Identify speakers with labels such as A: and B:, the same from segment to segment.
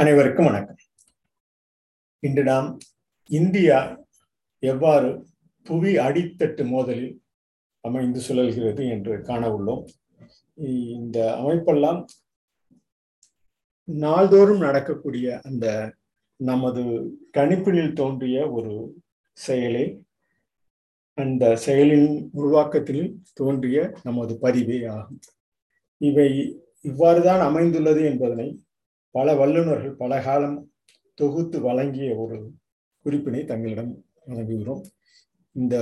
A: அனைவருக்கும் வணக்கம். இன்று நாம் இந்தியா எவ்வாறு புவி அடித்தட்டு மோதலில் அமைந்து சுழல்கிறது என்று காண உள்ளோம். இந்த அமைப்பெல்லாம் நாள்தோறும் நடக்கக்கூடிய அந்த நமது கணிப்பினில் தோன்றிய ஒரு செயலே. அந்த செயலின் உருவாக்கத்தில் தோன்றிய நமது பதிவே ஆகும். இவை இவ்வாறுதான் அமைந்துள்ளது என்பதனை பல வல்லுநர்கள் பல காலம் தொகுத்து வழங்கிய ஒரு குறிப்பினை தங்களிடம் வழங்குகிறோம். இந்த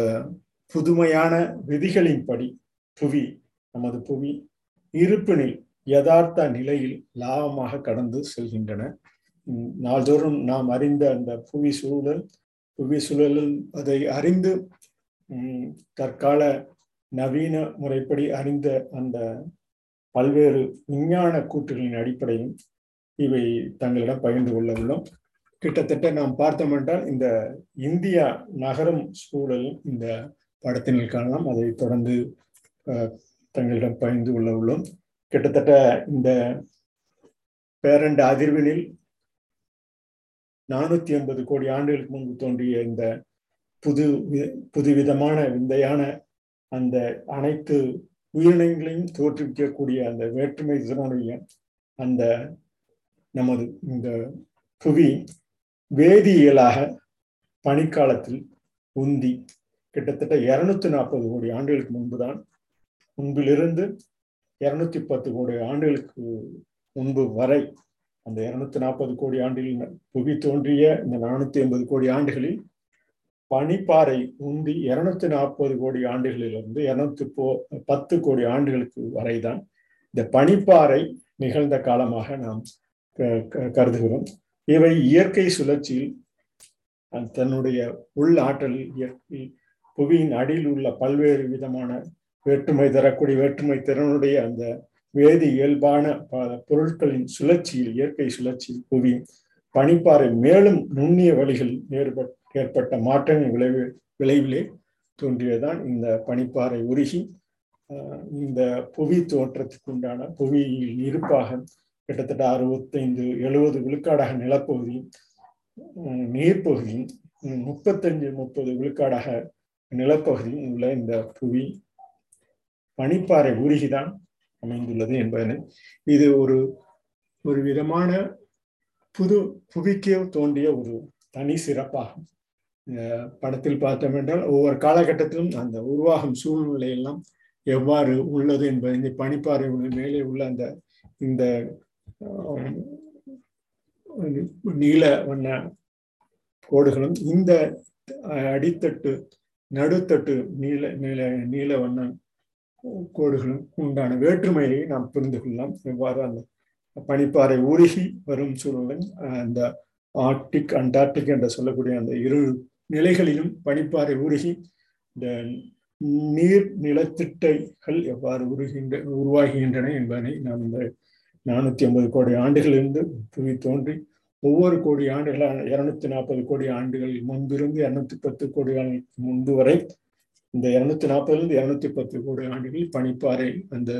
A: புதுமையான விதிகளின்படி புவி நமது புவி இருப்பினில் யதார்த்த நிலையில் லாபமாக கடந்து செல்கின்றன. நாள்தோறும் நாம் அறிந்த அந்த புவி சூழல் புவி சூழலில் அதை அறிந்து தற்கால நவீன முறைப்படி அறிந்த அந்த பல்வேறு விஞ்ஞான கூற்றுகளின் அடிப்படையும் இவை தங்களிடம் பகிர்ந்து கொள்ள உள்ளோம். கிட்டத்தட்ட நாம் பார்த்தோம் என்றால் இந்த இந்தியா நகரும் சூழல் இந்த படத்தினில் காணலாம். அதை தொடர்ந்து தங்களிடம் பகிர்ந்து கொள்ள உள்ளோம். கிட்டத்தட்ட இந்த பேரண்ட அதிர்வினில் நானூத்தி ஐம்பது கோடி ஆண்டுகளுக்கு முன்பு தோன்றிய இந்த புது புதுவிதமான விந்தையான அந்த அனைத்து உயிரினங்களையும் தோற்றுவிக்கக்கூடிய அந்த வேற்றுமை இதனுடைய அந்த நமது இந்த புவி வேதியியலாக பனிக்காலத்தில் உந்தி கிட்டத்தட்ட இருநூத்தி நாற்பது கோடி ஆண்டுகளுக்கு முன்புதான் முன்பிலிருந்து இருநூத்தி பத்து கோடி ஆண்டுகளுக்கு முன்பு வரை அந்த இருநூத்தி நாற்பது கோடி ஆண்டில் புவி தோன்றிய இந்த நானூத்தி ஐம்பது கோடி ஆண்டுகளில் பனிப்பாறை உந்தி இருநூத்தி நாற்பது கோடி ஆண்டுகளிலிருந்து இருநூத்தி போ பத்து கோடி ஆண்டுகளுக்கு வரைதான் இந்த பனிப்பாறை நிகழ்ந்த காலமாக நாம் கருதுகிறோம். இவை இயற்கை சுழற்சியில் தன்னுடைய உள் ஆற்றல் இயற்கை புவியின் அடியில் உள்ள பல்வேறு விதமான வேற்றுமை தரக்கூடிய வேற்றுமை திறனுடைய அந்த வேதி இயல்பான பொருட்களின் சுழற்சியில் இயற்கை சுழற்சியில் புவி பனிப்பாறை மேலும் நுண்ணிய வழிகளில் ஏற்பட் ஏற்பட்ட மாற்றங்கள் விளைவு விளைவிலே தோன்றியதான் இந்த பனிப்பாறை உருகி இந்த புவி தோற்றத்துக்கு உண்டான புவியில் இருப்பாக கிட்டத்தட்ட அறுபத்தைந்து எழுபது விழுக்காடாக நிலப்பகுதியும் நீர்ப்பகுதியும் முப்பத்தஞ்சு முப்பது விழுக்காடாக நிலப்பகுதியும் உள்ள இந்த புவி பனிப்பாறை உருகிதான் அமைந்துள்ளது என்பதனை இது ஒரு ஒரு விதமான புது புவிக்கே தோன்றிய ஒரு தனி சிறப்பாகும். படத்தில் பார்த்தோம் என்றால் ஒவ்வொரு காலகட்டத்திலும் அந்த உருவாகும் சூழ்நிலை எல்லாம் எவ்வாறு உள்ளது என்பது இந்த பனிப்பாறை மேலே உள்ள அந்த இந்த நீல வண்ண கோடுகளும் இந்த அடித்தட்டு நடுத்தட்டு நீல நீல நீல வண்ண கோடுகளும் உண்டான வேற்றுமையை நாம் புரிந்து கொள்ளலாம். எவ்வாறு அந்த பனிப்பாறை உருகி வரும் சூழலும் அந்த ஆர்டிக் அண்டார்டிக் என்று சொல்லக்கூடிய அந்த இரு நிலைகளிலும் பனிப்பாறை உருகி இந்த நீர் நிலத்திட்டைகள் எவ்வாறு உருகின்ற உருவாகின்றன என்பதனை நாம் இந்த நானூத்தி ஐம்பது கோடி ஆண்டுகளிலிருந்து புவி தோன்றி ஒவ்வொரு கோடி ஆண்டுகளான இருநூத்தி நாற்பது கோடி ஆண்டுகள் முன்பிருந்து இருநூத்தி பத்து கோடி ஆண்டுகள் முன்பு வரை இந்த இருநூத்தி நாற்பதுலேருந்து இருநூத்தி பத்து கோடி ஆண்டுகளில் பனிப்பாறை அந்த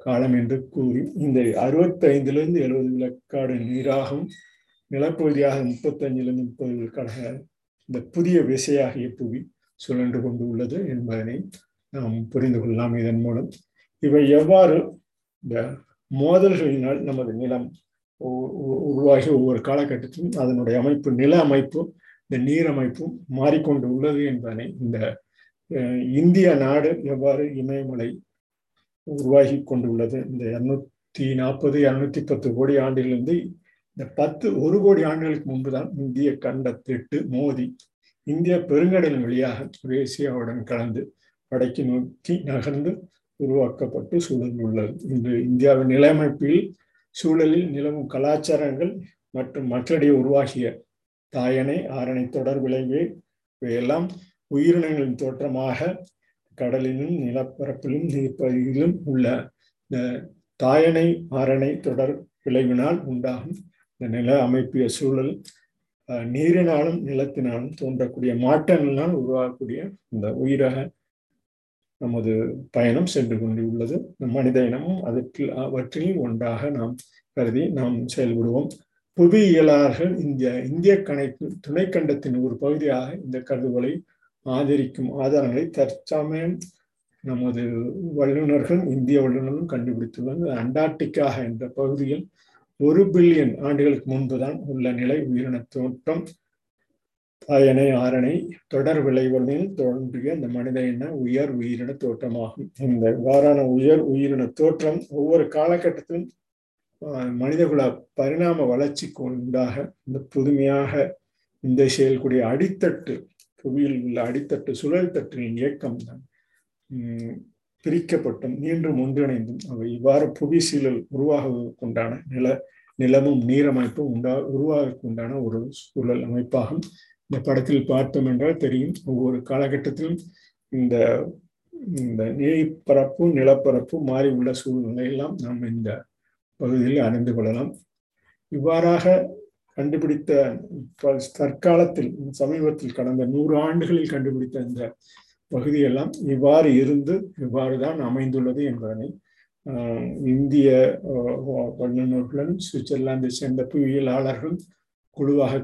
A: காலம் என்று கூறி இந்த அறுபத்தைந்துலேருந்து எழுபது விளக்காடு நீராகவும் நிலப்பகுதியாக முப்பத்தஞ்சிலிருந்து முப்பது விழுக்காடாக இந்த புதிய விசையாகிய புவி சுழன்று கொண்டு உள்ளது என்பதனை நாம் புரிந்து கொள்ளலாம். இதன் மூலம் இவை எவ்வாறு இந்த மோதல்களினால் நமது நிலம் உருவாகி ஒவ்வொரு காலகட்டத்திலும் அதனுடைய அமைப்பு நில அமைப்பும் இந்த நீர் அமைப்பும் மாறிக்கொண்டு உள்ளது என்பதனை இந்த இந்திய நாடு எவ்வாறு இமயமலை உருவாகி கொண்டுள்ளது இந்த இருநூத்தி நாற்பது இருநூத்தி பத்து கோடி ஆண்டிலிருந்து இந்த பத்து ஒரு கோடி ஆண்டுகளுக்கு முன்புதான் இந்திய கண்டத்திட்டு மோதி இந்திய பெருங்கடல் வழியாக துரேசியாவுடன் கலந்து வடக்கு நோக்கி நகர்ந்து உருவாக்கப்பட்டு சூழல் உள்ளது இன்று இந்தியாவின் நிலையமைப்பில் சூழலில் நிலவும் கலாச்சாரங்கள் மற்றும் மக்களிடையே உருவாகிய தாயணை ஆரணை தொடர் விளைவு இவையெல்லாம் உயிரினங்களின் தோற்றமாக கடலிலும் நிலப்பரப்பிலும் நீர்ப்பகுதியிலும் உள்ள தாயணை ஆரணை தொடர் விளைவினால் உண்டாகும் இந்த நில அமைப்பிய சூழல் நீரினாலும் நிலத்தினாலும் தோன்றக்கூடிய மாற்றங்களினால் உருவாகக்கூடிய இந்த உயிரக நமது பயணம் சென்று கொண்டுள்ளது. மனித இனமும் அதற்கு அவற்றில் ஒன்றாக நாம் கருதி நாம் செயல்படுவோம். புவியியலாளர்கள் இந்த இந்திய கணைப்பு துணைக்கண்டத்தின் ஒரு பகுதியாக இந்த கருதுகோளை ஆதரிக்கும் ஆதாரங்களை தற்சமயம் நமது வல்லுநர்கள் இந்திய வல்லுநர்களும் கண்டுபிடித்துள்ளது அண்டார்டிகா என்ற பகுதியில் ஒரு பில்லியன் ஆண்டுகளுக்கு முன்புதான் உள்ள நிலை உயிரின தோற்றம் பயனை ஆரணை தொடர் விளைவுகளில் தோன்றிய இந்த மனித இன உயர் உயிரின தோற்றமாகும். இந்த இவ்வாறான உயர் உயிரின தோற்றம் ஒவ்வொரு காலகட்டத்திலும் மனிதகுல பரிணாம வளர்ச்சிக்கு உண்டாக இந்த புதுமையாக இந்த செயல்கூடிய அடித்தட்டு புவியில் உள்ள அடித்தட்டு சுழல் தட்டின் இயக்கம் தான் பிரிக்கப்பட்டும் நீண்டும் ஒன்றிணைந்தும் அவை இவ்வாறு புவி சீழல் உருவாகுவதற்குண்டான நில நிலமும் நீரமைப்பும் உண்டா உருவாவதற்கு உண்டான ஒரு சூழல் அமைப்பாகும். இந்த படத்தில் பார்த்தோம் என்றால் தெரியும். ஒவ்வொரு காலகட்டத்திலும் இந்த இந்த நீர்ப்பரப்பு நிலப்பரப்பு மாறி உள்ள சூழ்நிலையெல்லாம் நாம் இந்த பகுதியில் அறிந்து கொள்ளலாம். இவ்வாறாக கண்டுபிடித்த தற்காலத்தில் சமீபத்தில் கடந்த நூறு ஆண்டுகளில் கண்டுபிடித்த இந்த பகுதியெல்லாம் இவ்வாறு இருந்து இவ்வாறு தான் அமைந்துள்ளது என்பதனை இந்திய வல்லுநர்களும் சுவிட்சர்லாந்தை சேர்ந்த புவியியலாளர்கள் குழுவாக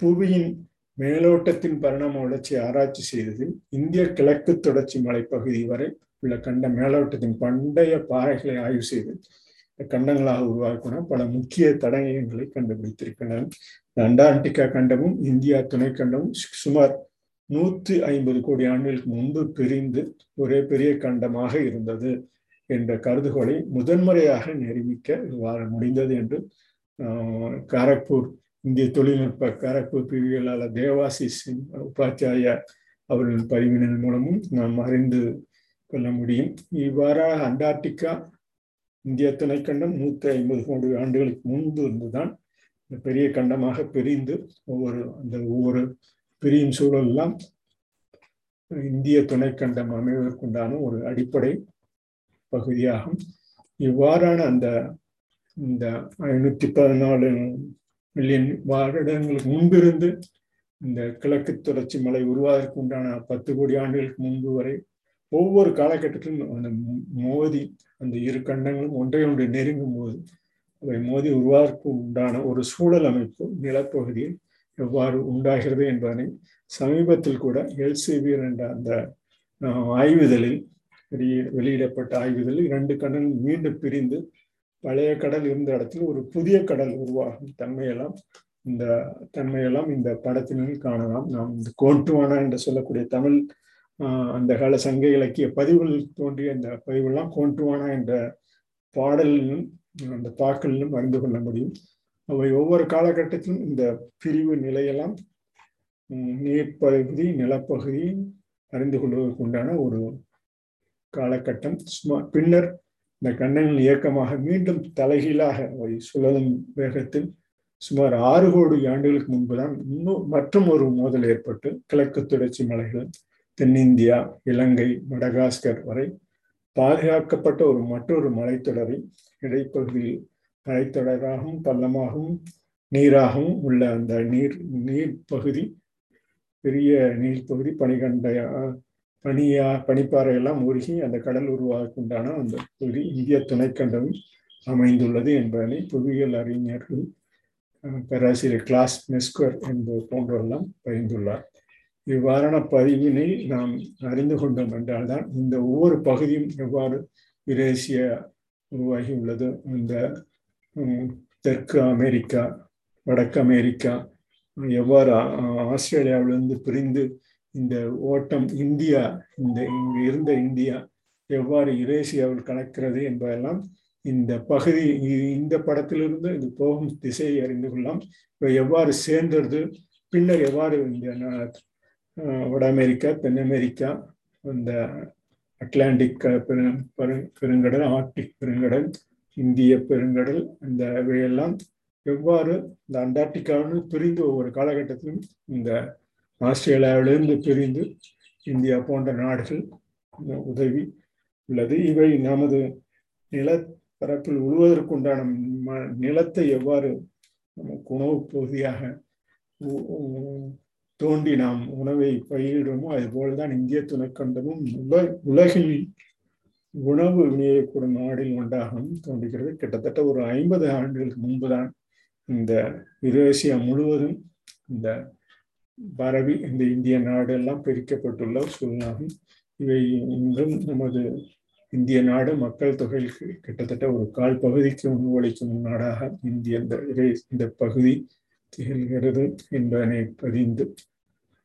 A: புவியின் மேலோட்டத்தின் பரிணாம வளர்ச்சி ஆராய்ச்சி செய்ததில் இந்திய கிழக்கு தொடர்ச்சி மலைப்பகுதி வரை உள்ள கண்ட மேலோட்டத்தின் பண்டைய பாறைகளை ஆய்வு செய்து கண்டங்களாக உருவாக்கின பல முக்கிய தடயங்களை கண்டுபிடித்திருக்கின்றன அண்டார்டிகா கண்டமும் இந்தியா துணை கண்டமும் சுமார் நூற்றி ஐம்பது கோடி ஆண்டுகளுக்கு முன்பு பிரிந்து ஒரே பெரிய கண்டமாக இருந்தது என்ற கருதுகோளை முதன்முறையாக நிரூபிக்க இவ்வாறு முடிந்தது என்று காரக்பூர் இந்திய தொழில்நுட்ப கரப்பு பிரிவியலாளர் தேவாசி சிங் உபாத்தியாய அவர்களின் பதிவினின் மூலமும் நாம் அறிந்து கொள்ள முடியும். இவ்வாறாக அண்டார்டிகா இந்திய துணைக்கண்டம் நூற்றி ஐம்பது கோடி ஆண்டுகளுக்கு முன்பு இருந்துதான் இந்த பெரிய கண்டமாக பிரிந்து ஒவ்வொரு அந்த ஒவ்வொரு பிரியும் சூழலெல்லாம் இந்திய துணைக்கண்டம் அமைவதற்குண்டான ஒரு அடிப்படை பகுதியாகும். இவ்வாறான அந்த இந்த ஐநூற்றி பதினாலு மில்லியன் வருடங்களுக்கு முன்பிருந்து இந்த கிழக்கு தொடர்ச்சி மலை உருவாவதற்கு உண்டான பத்து கோடி ஆண்டுகளுக்கு முன்பு வரை ஒவ்வொரு காலகட்டத்திலும் அந்த மோதி அந்த இரு கண்டங்களும் ஒன்றை ஒன்று நெருங்கும் போது அவை மோதி உருவாவதற்கு உண்டான ஒரு சூழல் அமைப்பு நிலப்பகுதியில் எவ்வாறு உண்டாகிறது என்பதனை சமீபத்தில் கூட எல்சிபியர் என்ற அந்த ஆய்வுதலில் வெளியிடப்பட்ட ஆய்வுதலில் இரண்டு கண்டங்கள் மீண்டும் பிரிந்து பழைய கடல் இருந்த இடத்துல ஒரு புதிய கடல் உருவாகும். தன்மையெல்லாம் இந்த தன்மையெல்லாம் இந்த படத்தினில் காணலாம். நாம் இந்த கோட்டுவானா என்று சொல்லக்கூடிய தமிழ் அந்த கால சங்க இலக்கிய பதிவுகள் தோன்றிய இந்த பதிவுலாம் கோண்டுவானா என்ற பாடலிலும் அந்த பாக்களிலும் அறிந்து கொள்ள முடியும். அவை ஒவ்வொரு காலகட்டத்திலும் இந்த பிரிவு நிலையெல்லாம் நீர்ப்பகுதி நிலப்பகுதி அறிந்து கொள்வதற்கு உண்டான ஒரு காலகட்டம். சும்மா பின்னர் இந்த கண்ணனின் இயக்கமாக மீண்டும் தலைகீழாக சுழலும் வேகத்தில் சுமார் ஆறு கோடி ஆண்டுகளுக்கு முன்புதான் இன்னும் மற்றும் ஒரு மோதல் ஏற்பட்டு கிழக்கு தொடர்ச்சி மலைகள் தென்னிந்தியா இலங்கை மடகாஸ்கர் வரை பாதுகாக்கப்பட்ட ஒரு மற்றொரு மலைத்தொடரை இடைப்பகுதியில் மலைத்தொடராகவும் பள்ளமாகவும் நீராகவும் உள்ள அந்த நீர் நீர் பகுதி பெரிய நீர் பகுதி பனிகண்ட பனியா பனிப்பாறையெல்லாம் உருகி அந்த கடல் உருவாக்குண்டான அந்த பகுதி இந்திய துணைக்கண்டம் அமைந்துள்ளது என்பதனை புவியியல் அறிஞர்கள் பேராசிரியர் கிளாஸ் மெஸ்கர் என்பது போன்றவெல்லாம் பகிர்ந்துள்ளார். இவ்வாறான பதிவினை நாம் அறிந்து கொண்டோம் என்றால்தான் இந்த ஒவ்வொரு பகுதியும் எவ்வாறு யுரேசிய உருவாகி உள்ளது இந்த தெற்கு அமெரிக்கா வடக்கு அமெரிக்கா எவ்வாறு ஆஸ்திரேலியாவிலிருந்து பிரிந்து இந்த ஓட்டம் இந்தியா இந்த இங்கு இருந்த இந்தியா எவ்வாறு யுரேசியாவில் கலக்கிறது என்பதெல்லாம் இந்த பகுதி இந்த படத்திலிருந்து இது போகும் திசையை அறிந்து கொள்ளலாம். இப்போ எவ்வாறு சேர்ந்தது பின்னர் எவ்வாறு இந்த வட அமெரிக்கா தென் அமெரிக்கா இந்த அட்லாண்டிக் பெருங்கடல் ஆர்டிக் பெருங்கடல் இந்திய பெருங்கடல் இந்த இவையெல்லாம் எவ்வாறு இந்த அண்டார்டிகாவிலிருந்து பிரிந்து ஒவ்வொரு காலகட்டத்திலும் இந்த ஆஸ்திரேலியாவிலிருந்து பிரிந்து இந்தியா போன்ற நாடுகள் உதவி உள்ளது. இவை நமது நிலப்பரப்பில் உழுவதற்குண்டான நிலத்தை எவ்வாறு நமக்கு உணவு பகுதியாக தோண்டி நாம் உணவை பயிரிடுமோ அதுபோல்தான் இந்திய துணைக்கண்டமும் உல உலகில் உணவு விநியோகக்கூடும் நாடில் ஒன்றாகவும் தோன்றுகிறது. கிட்டத்தட்ட ஒரு ஐம்பது ஆண்டுகளுக்கு முன்புதான் இந்த யுரேசியா முழுவதும் இந்த பரவி இந்த இந்திய நாடெல்லாம் பிரிக்கப்பட்டுள்ள சூழ்நாகும் இவை இன்றும் நமது இந்திய நாடு மக்கள் தொகைக்கு கிட்டத்தட்ட ஒரு கால் பகுதிக்கு உணவளிக்கும் நாடாக இந்திய இந்த இந்த பகுதி திகழ்கிறது என்பதனை பதிந்து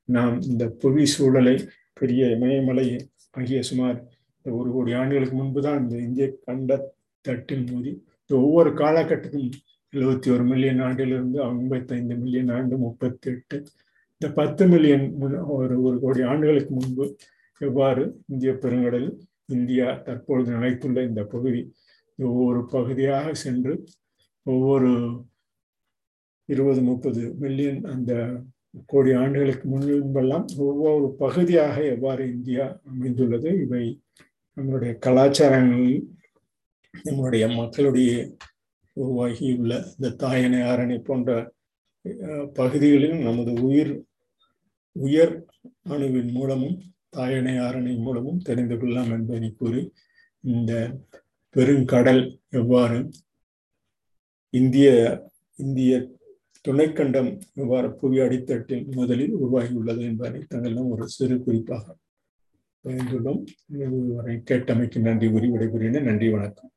A: நாம் இந்த புவி சூழலை பெரிய இமயமலை ஆகிய சுமார் ஒரு கோடி ஆண்டுகளுக்கு முன்புதான் இந்த இந்திய கண்ட தட்டில் மோதி ஒவ்வொரு காலகட்டத்திலும் எழுபத்தி ஒரு மில்லியன் ஆண்டிலிருந்து ஐம்பத்தைந்து மில்லியன் ஆண்டு முப்பத்தி எட்டு இந்த பத்து மில்லியன் ஒரு ஒரு கோடி ஆண்டுகளுக்கு முன்பு எவ்வாறு இந்திய பெருங்கடல் இந்தியா தற்பொழுது நினைத்துள்ள இந்த பகுதி ஒவ்வொரு பகுதியாக சென்று ஒவ்வொரு இருபது முப்பது மில்லியன் அந்த கோடி ஆண்டுகளுக்கு முன்பெல்லாம் ஒவ்வொரு பகுதியாக எவ்வாறு இந்தியா அமைந்துள்ளது இவை நம்மளுடைய கலாச்சாரங்களில் நம்மளுடைய மக்களுடைய உருவாகியுள்ள இந்த தாயணை ஆரணி போன்ற பகுதிகளில் நமது உயிர் உயர் அணுவின் மூலமும் தாயணை ஆரணை மூலமும் தெரிந்து கொள்ளலாம் என்பதை கூறி. இந்த பெருங்கடல் எவ்வாறு இந்திய இந்திய துணைக்கண்டம் எவ்வாறு புவி அடித்தட்டில் முதலில் உருவாகியுள்ளது என்பதை தங்களிடம் ஒரு சிறு குறிப்பாக பகிர்ந்துள்ளோம். கேட்டமைக்கு நன்றி கூறி விடைபெறுகிறேன். நன்றி வணக்கம்.